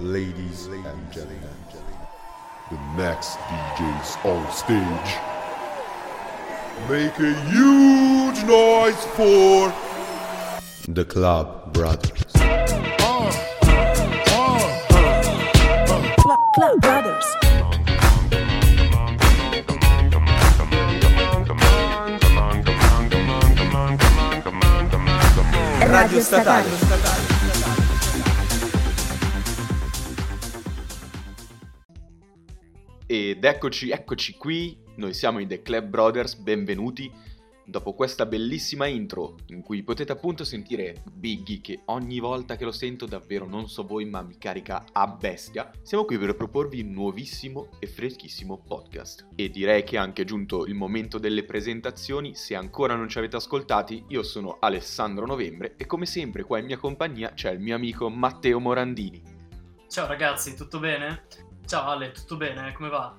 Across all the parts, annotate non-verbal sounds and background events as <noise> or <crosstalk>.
Ladies and gentlemen, the next DJ's on stage. Make a huge noise for the Club Brothers. Club, Club Brothers. Radio Statale. Ed eccoci, eccoci qui, noi siamo i The Club Brothers, benvenuti. Dopo questa bellissima intro in cui potete appunto sentire Biggie che ogni volta che lo sento davvero non so voi ma mi carica a bestia, siamo qui per proporvi un nuovissimo e freschissimo podcast. E direi che è anche giunto il momento delle presentazioni, se ancora non ci avete ascoltati io sono Alessandro Novembre e come sempre qua in mia compagnia c'è il mio amico Matteo Morandini. Ciao ragazzi, tutto bene? Ciao Ale, tutto bene? Come va?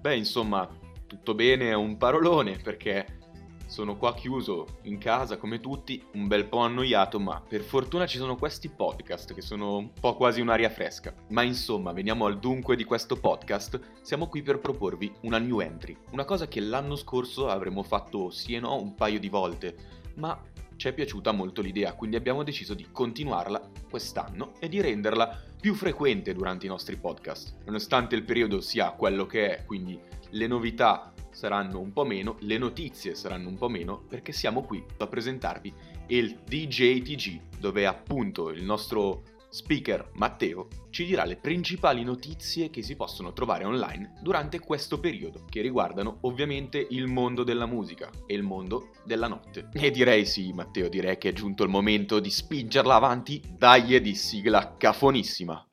Beh, insomma, tutto bene è un parolone perché sono qua chiuso in casa come tutti, un bel po' annoiato, ma per fortuna ci sono questi podcast che sono un po' quasi un'aria fresca. Ma insomma, veniamo al dunque di questo podcast, siamo qui per proporvi una new entry, una cosa che l'anno scorso avremmo fatto sì e no un paio di volte, ma ci è piaciuta molto l'idea, quindi abbiamo deciso di continuarla quest'anno e di renderla più frequente durante i nostri podcast. Nonostante il periodo sia quello che è, quindi le novità saranno un po' meno, le notizie saranno un po' meno, perché siamo qui a presentarvi il DJTG, dove appunto il nostro speaker Matteo ci dirà le principali notizie che si possono trovare online durante questo periodo, che riguardano ovviamente il mondo della musica e il mondo della notte. E direi sì, Matteo, direi che è giunto il momento di spingerla avanti, dai di sigla cafonissima.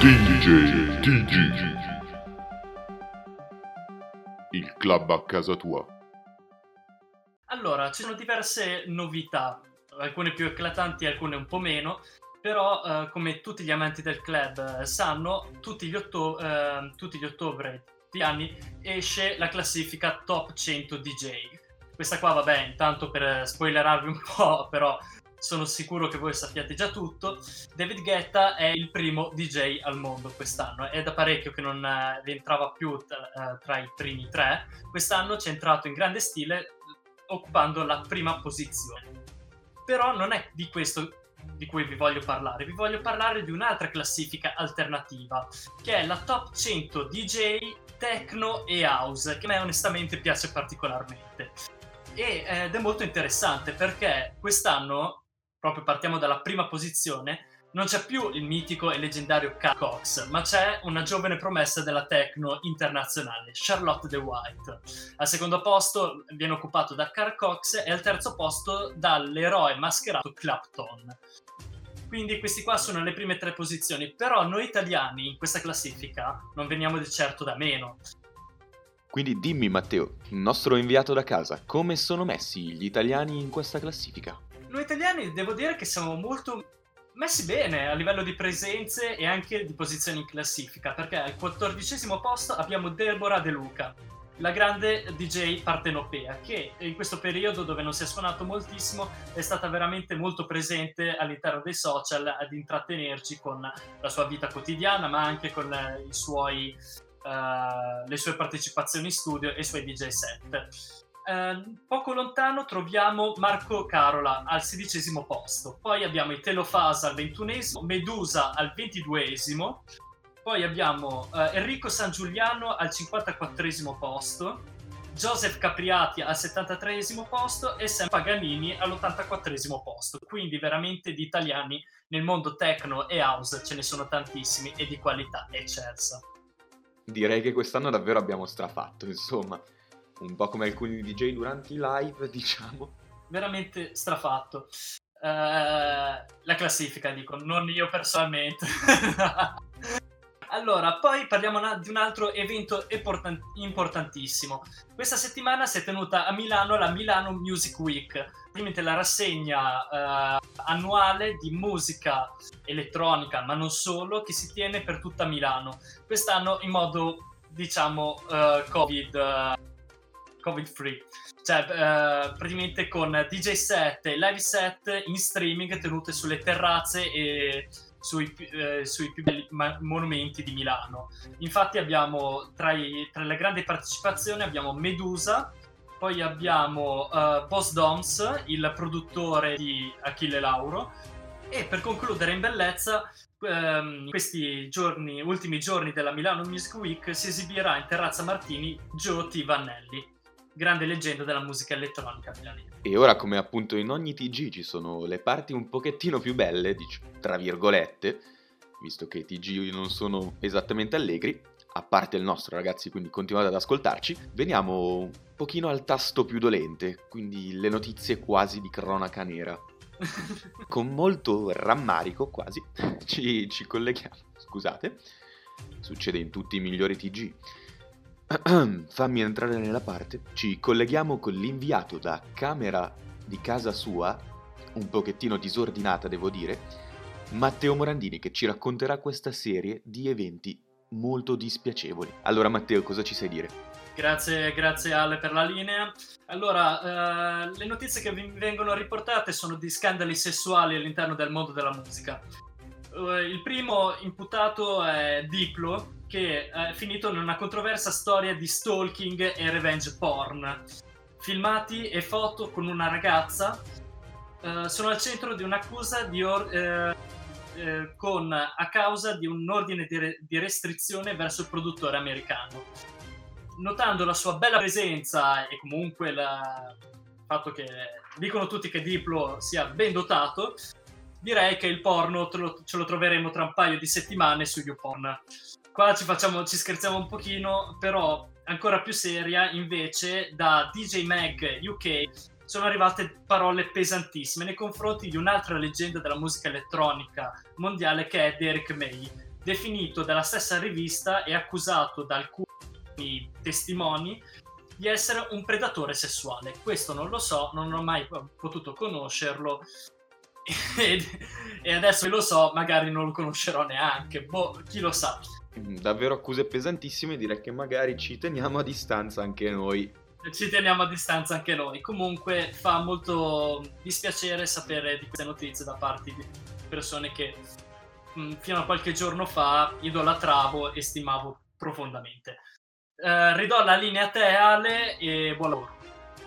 DJ TG. Il club a casa tua. Allora, ci sono diverse novità, alcune più eclatanti, alcune un po' meno, però eh, come tutti gli amanti del club eh, sanno, tutti gli, otto- eh, tutti gli ottobre di anni esce la classifica Top 100 DJ. Questa qua, vabbè, intanto per spoilerarvi un <laughs> po', però sono sicuro che voi sappiate già tutto. David Guetta è il primo DJ al mondo quest'anno, è da parecchio che non eh, rientrava più tra, eh, tra i primi tre. Quest'anno ci è entrato in grande stile occupando la prima posizione. Però non è di questo di cui vi voglio parlare, vi voglio parlare di un'altra classifica alternativa, che è la Top 100 DJ Techno e House, che a me onestamente piace particolarmente. E, eh, ed è molto interessante perché quest'anno, proprio partiamo dalla prima posizione, non c'è più il mitico e leggendario Carl Cox, ma c'è una giovane promessa della techno internazionale, Charlotte De White. Al secondo posto viene occupato da Carl Cox e al terzo posto dall'eroe mascherato Clapton. Quindi questi qua sono le prime tre posizioni, però noi italiani in questa classifica non veniamo di certo da meno. Quindi dimmi Matteo, il nostro inviato da casa, come sono messi gli italiani in questa classifica? Noi italiani devo dire che siamo molto messi bene a livello di presenze e anche di posizioni in classifica, perché al quattordicesimo posto abbiamo Deborah De Luca, la grande DJ partenopea, che in questo periodo dove non si è suonato moltissimo è stata veramente molto presente all'interno dei social ad intrattenerci con la sua vita quotidiana, ma anche con eh, suoi, eh, le sue partecipazioni in studio e i suoi DJ set. Eh, poco lontano troviamo Marco Carola al sedicesimo posto, poi abbiamo i Telofasa al ventunesimo, Medusa al ventiduesimo, poi abbiamo eh, Enrico San Giuliano al 54esimo posto, Joseph Capriati al 73esimo posto e Sam Paganini all'84esimo posto. Quindi veramente di italiani nel mondo techno e house ce ne sono tantissimi e di qualità eccelsa. Direi che quest'anno davvero abbiamo strafatto, insomma, un po' come alcuni DJ durante i live, <laughs> diciamo. Veramente strafatto. Eh, la classifica, dico, non io personalmente. <laughs> Allora, poi parliamo di un altro evento important- importantissimo. Questa settimana si è tenuta a Milano la Milano Music Week, praticamente la rassegna eh, annuale di musica elettronica, ma non solo, che si tiene per tutta Milano. Quest'anno in modo, diciamo, eh, Covid, covid free, cioè eh, praticamente con DJ set e live set in streaming tenute sulle terrazze e sui, eh, sui più belli monumenti di Milano. Infatti abbiamo tra, i, tra, le grandi partecipazioni abbiamo Medusa, poi abbiamo uh, Boss Doms, il produttore di Achille Lauro, e per concludere in bellezza ehm, questi giorni, ultimi giorni della Milano Music Week si esibirà in Terrazza Martini Joe T. Vannelli, grande leggenda della musica elettronica milanese. E ora, come appunto in ogni TG ci sono le parti un pochettino più belle, tra virgolette, visto che i TG non sono esattamente allegri, a parte il nostro ragazzi, quindi continuate ad ascoltarci, veniamo un pochino al tasto più dolente, quindi le notizie quasi di cronaca nera. <laughs> Con molto rammarico quasi <laughs> ci, ci colleghiamo, scusate, succede in tutti i migliori TG. <clears throat> Fammi entrare nella parte. Ci colleghiamo con l'inviato da camera di casa sua, un pochettino disordinata devo dire, Matteo Morandini che ci racconterà questa serie di eventi molto dispiacevoli. Allora Matteo, cosa ci sai dire? Grazie, grazie Ale per la linea. Allora, eh, le notizie che vi vengono riportate sono di scandali sessuali all'interno del mondo della musica. Uh, il primo imputato è Diplo, che è finito in una controversa storia di stalking e revenge porn. Filmati e foto con una ragazza uh, sono al centro di un'accusa di or- eh, eh, con, a causa di un ordine di, re- di restrizione verso il produttore americano. Notando la sua bella presenza e comunque la... il fatto che dicono tutti che Diplo sia ben dotato, direi che il porno lo, ce lo troveremo tra un paio di settimane su YouPorn. Qua ci, facciamo, ci scherziamo un pochino, però ancora più seria invece da DJ Mag UK sono arrivate parole pesantissime nei confronti di un'altra leggenda della musica elettronica mondiale che è Derek May, definito dalla stessa rivista e accusato da alcuni testimoni di essere un predatore sessuale. Questo non lo so, non ho mai potuto conoscerlo <laughs> e adesso lo so, magari non lo conoscerò neanche, boh, chi lo sa. Davvero accuse pesantissime, direi che magari ci teniamo a distanza anche noi ci teniamo a distanza anche noi. Comunque fa molto dispiacere sapere di queste notizie da parte di persone che mh, mm, fino a qualche giorno fa idolatravo e stimavo profondamente. Uh, ridò la linea a te Ale e buon lavoro.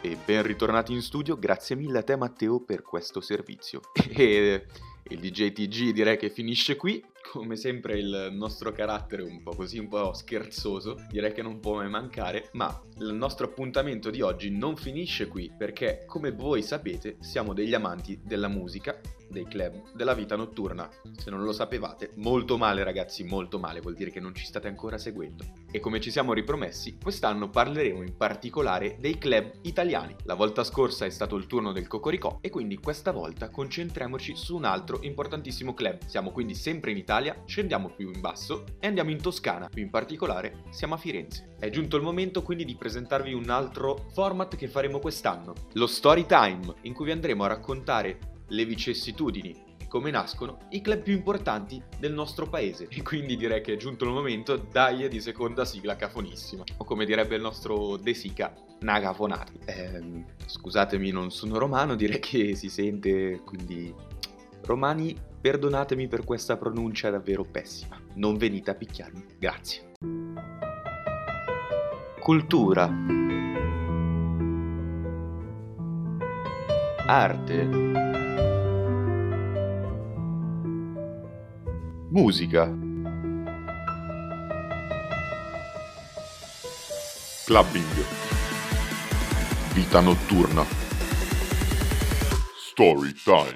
E ben ritornati in studio, grazie mille a te Matteo per questo servizio. <laughs> E il DJ TG direi che finisce qui come sempre il nostro carattere un po' così, un po' scherzoso, direi che non può mai mancare, ma il nostro appuntamento di oggi non finisce qui perché, come voi sapete, siamo degli amanti della musica, dei club, della vita notturna. Se non lo sapevate, molto male ragazzi, molto male, vuol dire che non ci state ancora seguendo. E come ci siamo ripromessi, quest'anno parleremo in particolare dei club italiani. La volta scorsa è stato il turno del Cocoricò e quindi questa volta concentriamoci su un altro importantissimo club. Siamo quindi sempre in Italia scendiamo più in basso e andiamo in Toscana, più in particolare siamo a Firenze. È giunto il momento quindi di presentarvi un altro format che faremo quest'anno, lo Story Time, in cui vi andremo a raccontare le vicissitudini come nascono i club più importanti del nostro paese. E quindi direi che è giunto il momento, dai, di seconda sigla cafonissima, o come direbbe il nostro De Sica, nagafonati. Eh, scusatemi, non sono romano, direi che si sente, quindi romani Perdonatemi per questa pronuncia davvero pessima. Non venite a picchiarmi. Grazie. Cultura. Arte. Musica. Clubbing. Vita notturna. Story time.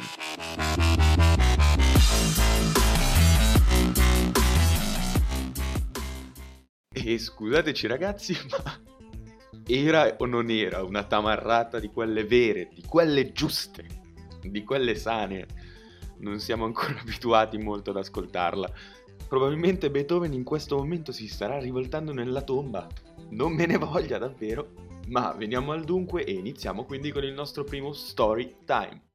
E scusateci ragazzi, <laughs> ma era o non era una tamarrata di quelle vere, di quelle giuste, di quelle sane? Non siamo ancora <laughs> abituati molto ad ascoltarla. Probabilmente Beethoven in questo momento si starà rivoltando nella tomba. Non me ne voglia davvero. Ma veniamo al dunque e iniziamo quindi con il nostro primo story time.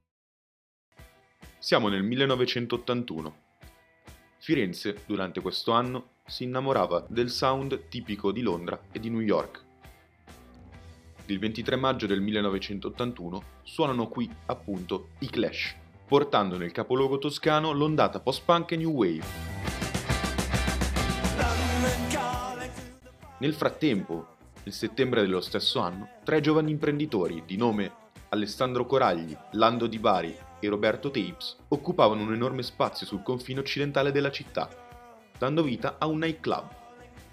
Siamo nel 1981. Firenze, durante questo anno, si innamorava del sound tipico di Londra e di New York. il 23 maggio del 1981, suonano qui appunto i Clash, portando nel capoluogo toscano l'ondata post-punk e new wave. Nel frattempo, nel settembre dello stesso anno, tre giovani imprenditori di nome Alessandro Coragli, Lando Di Bari e Roberto Tapes occupavano un enorme spazio sul confine occidentale della città, dando vita a un nightclub,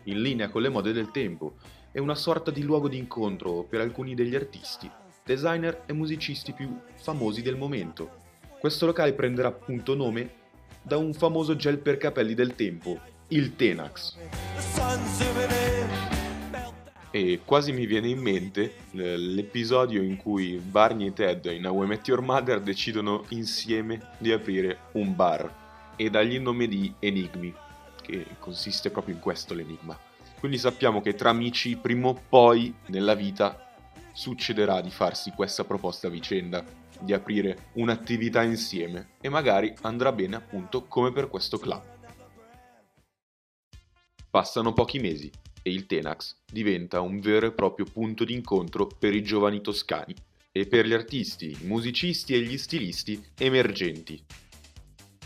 in linea con le mode del tempo e una sorta di luogo di incontro per alcuni degli artisti, designer e musicisti più famosi del momento. Questo locale prenderà appunto nome da un famoso gel per capelli del tempo, il Tenax. E quasi mi viene in mente l'episodio in cui Barney e Ted in How I Met Your Mother decidono insieme di aprire un bar e dagli il nome di Enigmi, che consiste proprio in questo l'enigma. Quindi sappiamo che tra amici prima o poi nella vita succederà di farsi questa proposta vicenda, di aprire un'attività insieme e magari andrà bene appunto come per questo club. Passano pochi mesi e il Tenax diventa un vero e proprio punto di incontro per i giovani toscani e per gli artisti, i musicisti e gli stilisti emergenti.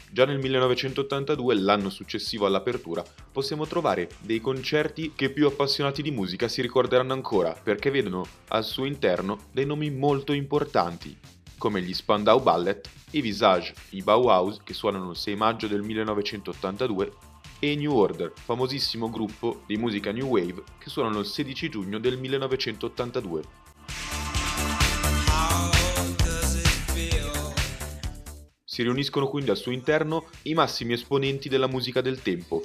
Già nel 1982, l'anno successivo all'apertura, possiamo trovare dei concerti che più appassionati di musica si ricorderanno ancora perché vedono al suo interno dei nomi molto importanti, come gli Spandau Ballet, i Visage, i Bauhaus che suonano il 6 maggio del 1982 e i New Order, famosissimo gruppo di musica New Wave che suonano il 16 giugno del 1982. Si riuniscono quindi al suo interno i massimi esponenti della musica del tempo.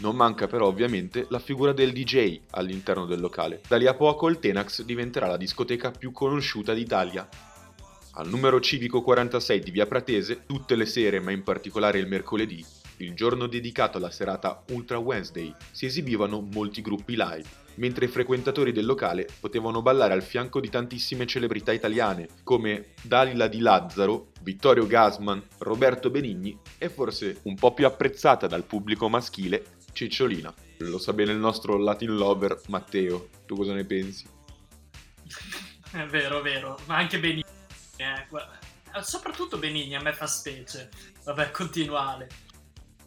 Non manca però ovviamente la figura del DJ all'interno del locale. Da lì a poco il Tenax diventerà la discoteca più conosciuta d'Italia. Al numero civico 46 di Via Pratese, tutte le sere, ma in particolare il mercoledì, il giorno dedicato alla serata Ultra Wednesday, si esibivano molti gruppi live mentre i frequentatori del locale potevano ballare al fianco di tantissime celebrità italiane come Dalila Di Lazzaro, Vittorio Gasman, Roberto Benigni e forse un po' più apprezzata dal pubblico maschile Cicciolina. Lo sa bene il nostro Latin lover Matteo, tu cosa ne pensi? È vero, vero, ma anche Benigni. Eh, soprattutto Benigni a me fa specie. Vabbè, continuale.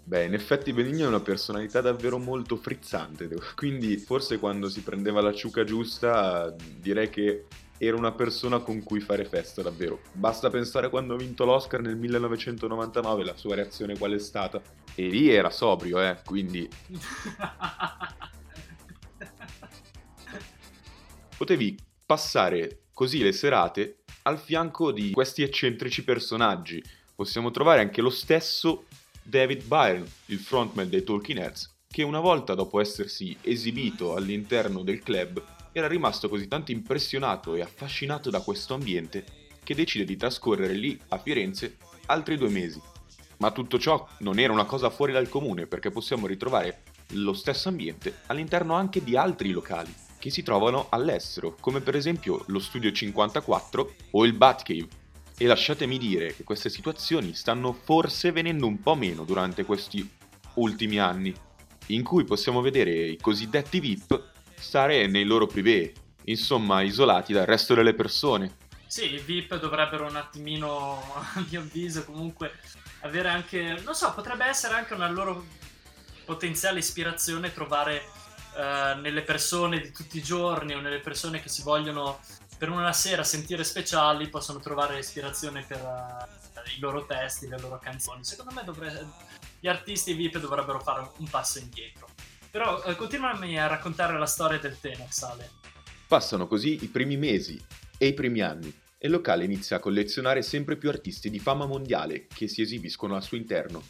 Beh, in effetti Benigno è una personalità davvero molto frizzante, <laughs> quindi forse quando si prendeva la ciuca giusta direi che era una persona con cui fare festa davvero. Basta pensare quando ha vinto l'Oscar nel 1999, la sua reazione qual è stata. E lì era sobrio, eh, quindi... <laughs> Potevi passare così le serate al fianco di questi eccentrici personaggi. Possiamo trovare anche lo stesso David Byrne, il frontman dei Talking Heads, che una volta dopo essersi esibito all'interno del club era rimasto così tanto impressionato e affascinato da questo ambiente che decide di trascorrere lì a Firenze altri due mesi. Ma tutto ciò non era una cosa fuori dal comune perché possiamo ritrovare lo stesso ambiente all'interno anche di altri locali che si trovano all'estero, come per esempio lo Studio 54 o il Batcave, e lasciatemi dire che queste situazioni stanno forse venendo un po' meno durante questi ultimi anni, in cui possiamo vedere i cosiddetti VIP stare nei loro privé, insomma isolati dal resto delle persone. Sì, i VIP dovrebbero un attimino, <laughs> a mio avviso, comunque avere anche, non so, potrebbe essere anche una loro potenziale ispirazione trovare uh, nelle persone di tutti i giorni o nelle persone che si vogliono per una sera sentire speciali possono trovare ispirazione per uh, i loro testi, le loro canzoni. Secondo me dovre- gli artisti VIP dovrebbero fare un passo indietro. Però uh, continuami a raccontare la storia del Tenex, Ale. Passano così i primi mesi e i primi anni e il locale inizia a collezionare sempre più artisti di fama mondiale che si esibiscono al suo interno.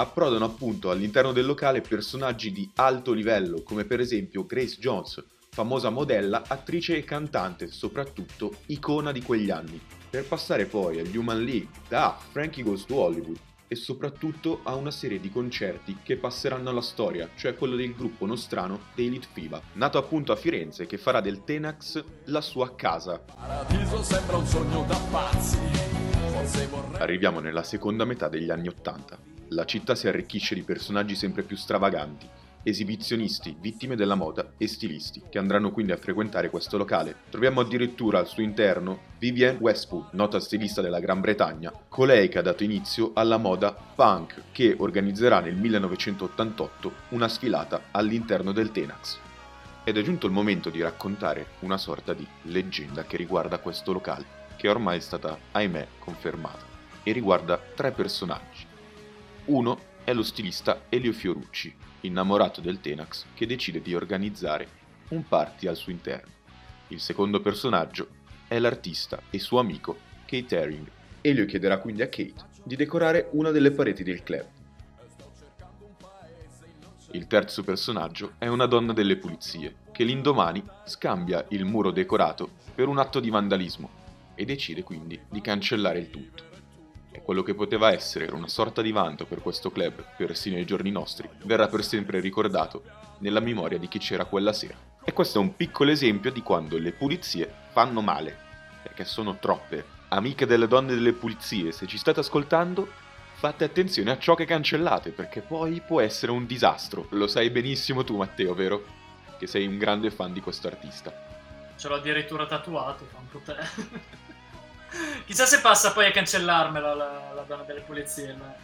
Approdano appunto all'interno del locale personaggi di alto livello come per esempio Grace Jones, famosa modella, attrice e cantante, soprattutto icona di quegli anni, per passare poi agli Human League, da Frankie Goes to Hollywood e soprattutto a una serie di concerti che passeranno alla storia, cioè quello del gruppo nostrano dei Elite Fiba, nato appunto a Firenze che farà del Tenax la sua casa. Paradiso sembra un sogno da pazzi. Arriviamo nella seconda metà degli anni Ottanta. La città si arricchisce di personaggi sempre più stravaganti, esibizionisti, vittime della moda e stilisti, che andranno quindi a frequentare questo locale. Troviamo addirittura al suo interno Vivienne Westwood, nota stilista della Gran Bretagna, colei che ha dato inizio alla moda punk, che organizzerà nel 1988 una sfilata all'interno del Tenax. Ed è giunto il momento di raccontare una sorta di leggenda che riguarda questo locale, che ormai è stata, ahimè, confermata, e riguarda tre personaggi. Uno è lo stilista Elio Fiorucci, innamorato del Tenax, che decide di organizzare un party al suo interno. Il secondo personaggio è l'artista e suo amico Kate Herring. Elio chiederà quindi a Kate di decorare una delle pareti del club. Il terzo personaggio è una donna delle pulizie, che l'indomani scambia il muro decorato per un atto di vandalismo e decide quindi di cancellare il tutto e quello che poteva essere una sorta di vanto per questo club, persino ai giorni nostri, verrà per sempre ricordato nella memoria di chi c'era quella sera. E questo è un piccolo esempio di quando le pulizie fanno male, perché sono troppe. Amiche delle donne delle pulizie, se ci state ascoltando, fate attenzione a ciò che cancellate, perché poi può essere un disastro. Lo sai benissimo tu, Matteo, vero? Che sei un grande fan di questo artista. Ce l'ho addirittura tatuato, fa un po' te. <laughs> Chissà se passa poi a cancellarmela la, la donna delle pulizie. No?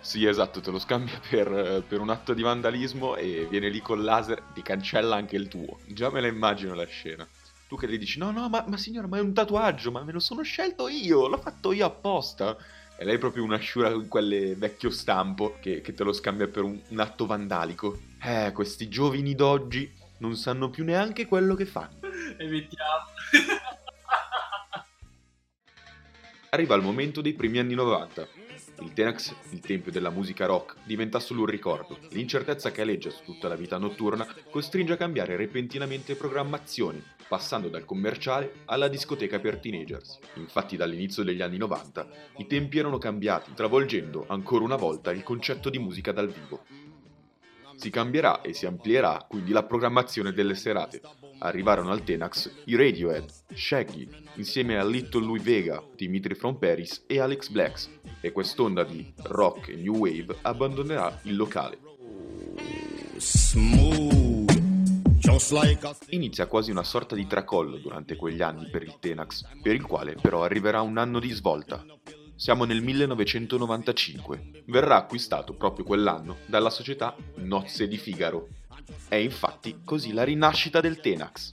Sì, esatto, te lo scambia per, per, un atto di vandalismo e viene lì col laser, ti cancella anche il tuo. Già me la immagino la scena. Tu che gli dici, no, no, ma, ma signora, ma è un tatuaggio, ma me lo sono scelto io, l'ho fatto io apposta. E lei è proprio una sciura con quelle vecchio stampo che, che te lo scambia per un, un atto vandalico. Eh, questi giovani d'oggi non sanno più neanche quello che fanno. Evitiamo. <laughs> Arriva il momento dei primi anni 90. Il Tenax, il tempio della musica rock, diventa solo un ricordo. L'incertezza che aleggia su tutta la vita notturna costringe a cambiare repentinamente programmazioni, passando dal commerciale alla discoteca per teenagers. Infatti dall'inizio degli anni 90 i tempi erano cambiati, travolgendo ancora una volta il concetto di musica dal vivo. Si cambierà e si amplierà quindi la programmazione delle serate. Arrivarono al Tenax i Radiohead, Shaggy, insieme a Little Louis Vega, Dimitri From Paris e Alex Blacks, e quest'onda di rock e new wave abbandonerà il locale. Inizia quasi una sorta di tracollo durante quegli anni per il Tenax, per il quale però arriverà un anno di svolta, siamo nel 1995. Verrà acquistato proprio quell'anno dalla società Nozze di Figaro. È infatti così la rinascita del Tenax.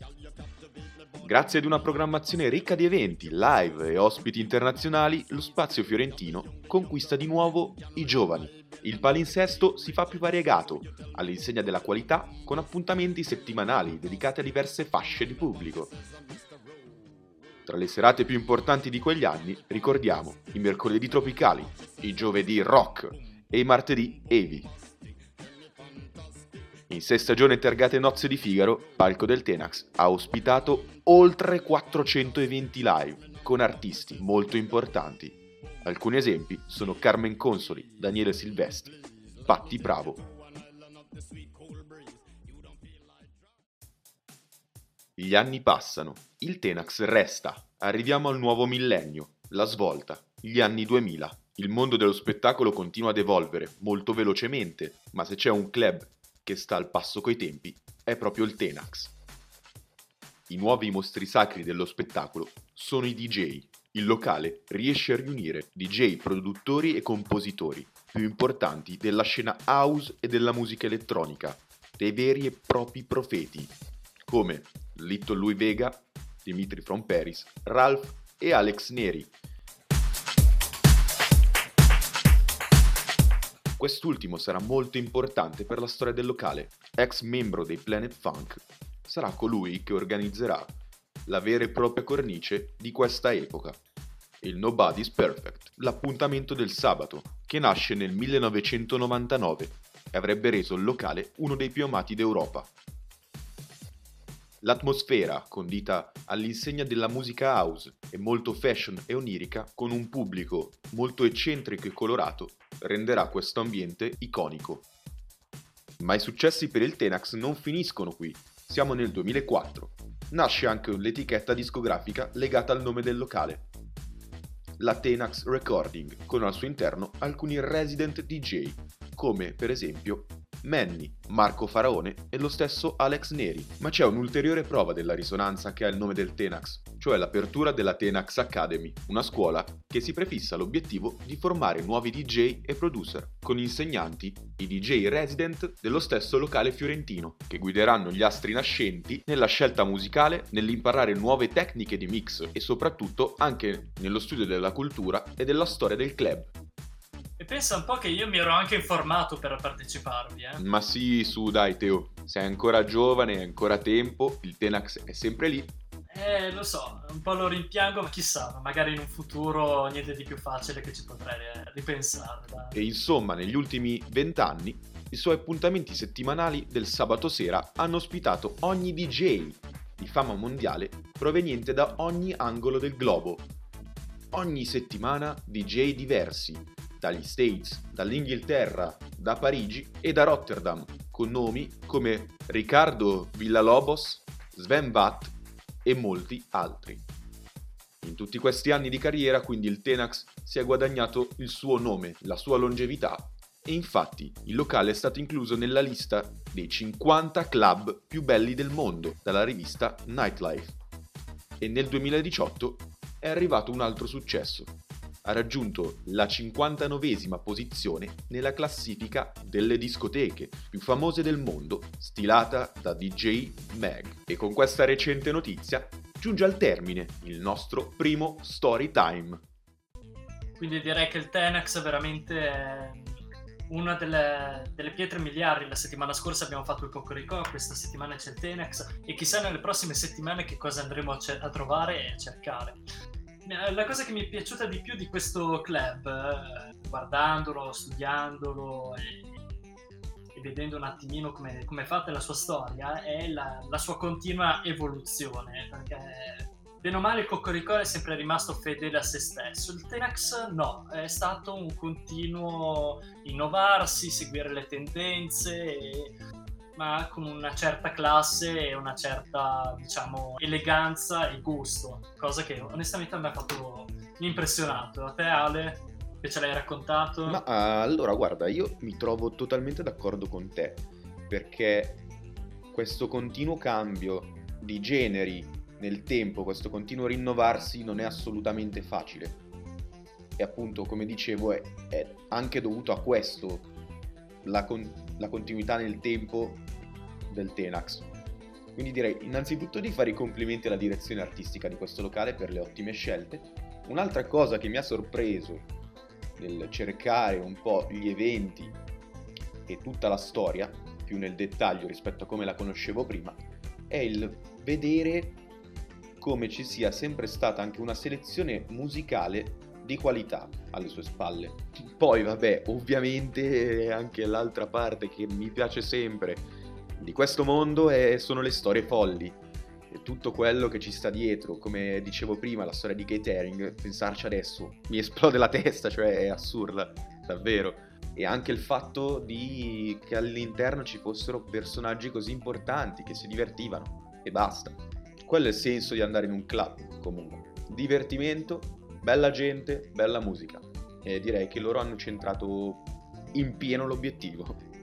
Grazie ad una programmazione ricca di eventi, live e ospiti internazionali, lo spazio fiorentino conquista di nuovo i giovani. Il palinsesto si fa più variegato, all'insegna della qualità, con appuntamenti settimanali dedicati a diverse fasce di pubblico. Tra le serate più importanti di quegli anni ricordiamo i mercoledì tropicali, i giovedì rock e i martedì evi. In sei stagioni targate Nozze di Figaro, Palco del Tenax ha ospitato oltre 400 eventi live con artisti molto importanti. Alcuni esempi sono Carmen Consoli, Daniele Silvestri, Patti Bravo Gli anni passano, il Tenax resta, arriviamo al nuovo millennio, la svolta, gli anni 2000. Il mondo dello spettacolo continua ad evolvere molto velocemente, ma se c'è un club che sta al passo coi tempi, è proprio il Tenax. I nuovi mostri sacri dello spettacolo sono i DJ. Il locale riesce a riunire DJ, produttori e compositori più importanti della scena house e della musica elettronica, dei veri e propri profeti, come Little Louis Vega, Dimitri From Paris, Ralph e Alex Neri. Quest'ultimo sarà molto importante per la storia del locale. Ex membro dei Planet Funk, sarà colui che organizzerà la vera e propria cornice di questa epoca. Il Nobody's Perfect, l'appuntamento del sabato, che nasce nel 1999 e avrebbe reso il locale uno dei più amati d'Europa. L'atmosfera, condita all'insegna della musica house e molto fashion e onirica, con un pubblico molto eccentrico e colorato, renderà questo ambiente iconico. Ma i successi per il Tenax non finiscono qui. Siamo nel 2004. Nasce anche l'etichetta discografica legata al nome del locale. La Tenax Recording, con al suo interno alcuni resident DJ, come per esempio Manny, Marco Faraone e lo stesso Alex Neri. Ma c'è un'ulteriore prova della risonanza che ha il nome del Tenax, cioè l'apertura della Tenax Academy, una scuola che si prefissa l'obiettivo di formare nuovi DJ e producer, con insegnanti, i DJ resident dello stesso locale fiorentino, che guideranno gli astri nascenti nella scelta musicale, nell'imparare nuove tecniche di mix e soprattutto anche nello studio della cultura e della storia del club, e pensa un po' che io mi ero anche informato per parteciparvi, eh. Ma sì, su dai Teo, sei ancora giovane, hai ancora tempo, il Tenax è sempre lì. Eh, lo so, un po' lo rimpiango, ma chissà, magari in un futuro niente di più facile che ci potrei eh, ripensare. Dai. E insomma, negli ultimi vent'anni, i suoi appuntamenti settimanali del sabato sera hanno ospitato ogni DJ di fama mondiale proveniente da ogni angolo del globo. Ogni settimana DJ diversi, dagli States, dall'Inghilterra, da Parigi e da Rotterdam, con nomi come Riccardo Villalobos, Sven Vatt e molti altri. In tutti questi anni di carriera quindi il Tenax si è guadagnato il suo nome, la sua longevità e infatti il locale è stato incluso nella lista dei 50 club più belli del mondo dalla rivista Nightlife. E nel 2018 è arrivato un altro successo, ha raggiunto la 59esima posizione nella classifica delle discoteche più famose del mondo, stilata da DJ Mag. E con questa recente notizia giunge al termine il nostro primo story time. Quindi direi che il Tenex è veramente una delle, delle, pietre miliari. La settimana scorsa abbiamo fatto il Cocorico, questa settimana c'è il Tenex e chissà nelle prossime settimane che cosa andremo a, ce- a trovare e a cercare. Eh, la cosa che mi è piaciuta di più di questo club, eh, guardandolo, studiandolo e, e, vedendo un attimino come, è fatta la sua storia, è la, la, sua continua evoluzione. Perché bene o male il Cocorico è sempre rimasto fedele a se stesso. Il Tenax no, è stato un continuo innovarsi, seguire le tendenze e ma con una certa classe e una certa, diciamo, eleganza e gusto, cosa che onestamente mi ha fatto impressionato. A te Ale, che ce l'hai raccontato? Ma allora, guarda, io mi trovo totalmente d'accordo con te, perché questo continuo cambio di generi nel tempo, questo continuo rinnovarsi non è assolutamente facile. E appunto, come dicevo, è, è anche dovuto a questo la, con- la continuità nel tempo del Tenax. Quindi direi innanzitutto di fare i complimenti alla direzione artistica di questo locale per le ottime scelte. Un'altra cosa che mi ha sorpreso nel cercare un po' gli eventi e tutta la storia, più nel dettaglio rispetto a come la conoscevo prima, è il vedere come ci sia sempre stata anche una selezione musicale di qualità alle sue spalle. Poi vabbè, ovviamente anche l'altra parte che mi piace sempre di questo mondo è, sono le storie folli. E tutto quello che ci sta dietro, come dicevo prima, la storia di Kate Haring, pensarci adesso mi esplode la testa, cioè è assurda, davvero. E anche il fatto di che all'interno ci fossero personaggi così importanti che si divertivano e basta. Quello è il senso di andare in un club, comunque. Divertimento, bella gente, bella musica. E direi che loro hanno centrato in pieno l'obiettivo.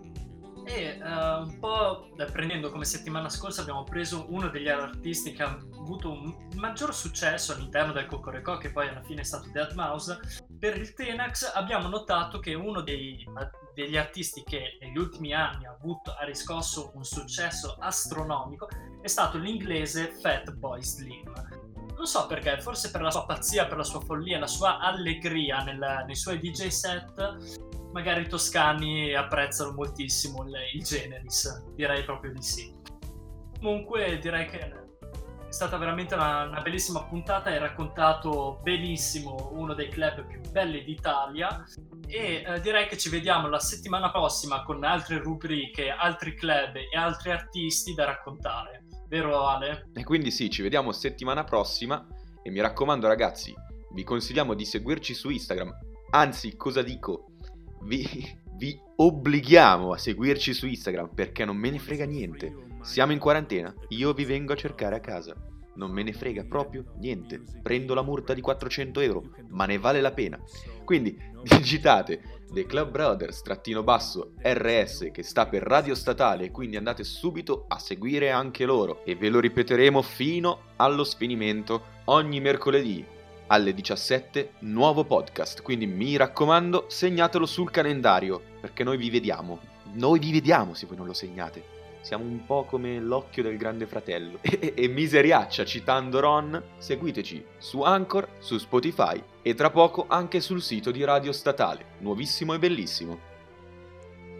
E uh, un po' prendendo come settimana scorsa abbiamo preso uno degli artisti che ha avuto un maggior successo all'interno del Cocorico, che poi alla fine è stato Dead Mouse. Per il Tenax abbiamo notato che uno dei, degli artisti che negli ultimi anni ha, avuto, ha riscosso un successo astronomico è stato l'inglese Fatboy Slim non so perché, forse per la sua pazzia, per la sua follia, la sua allegria nel, nei suoi DJ set, magari i toscani apprezzano moltissimo il, il generis, direi proprio di sì. Comunque direi che è stata veramente una, una bellissima puntata, hai raccontato benissimo uno dei club più belli d'Italia e eh, direi che ci vediamo la settimana prossima con altre rubriche, altri club e altri artisti da raccontare. Vero Ale? E quindi sì, ci vediamo settimana prossima e mi raccomando ragazzi, vi consigliamo di seguirci su Instagram. Anzi, cosa dico? Vi, <laughs> vi obblighiamo a seguirci su Instagram perché non me ne frega niente. Siamo in quarantena, io vi vengo a cercare a casa. Non me ne frega proprio niente. Prendo la multa di 400 euro, ma ne vale la pena. Quindi <laughs> digitate The Club Brothers trattino basso RS che sta per Radio Statale quindi andate subito a seguire anche loro e ve lo ripeteremo fino allo sfinimento ogni mercoledì alle 17 nuovo podcast. Quindi mi raccomando, segnatelo sul calendario perché noi vi vediamo. Noi vi vediamo se voi non lo segnate. Siamo un po' come l'occhio del grande fratello. E, e, miseriaccia, citando Ron, seguiteci su Anchor, su Spotify e tra poco anche sul sito di Radio Statale, nuovissimo e bellissimo.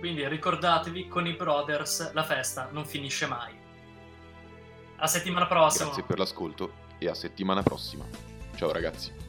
Quindi ricordatevi, con i Brothers la festa non finisce mai. A settimana prossima. Grazie per l'ascolto e a settimana prossima. Ciao ragazzi.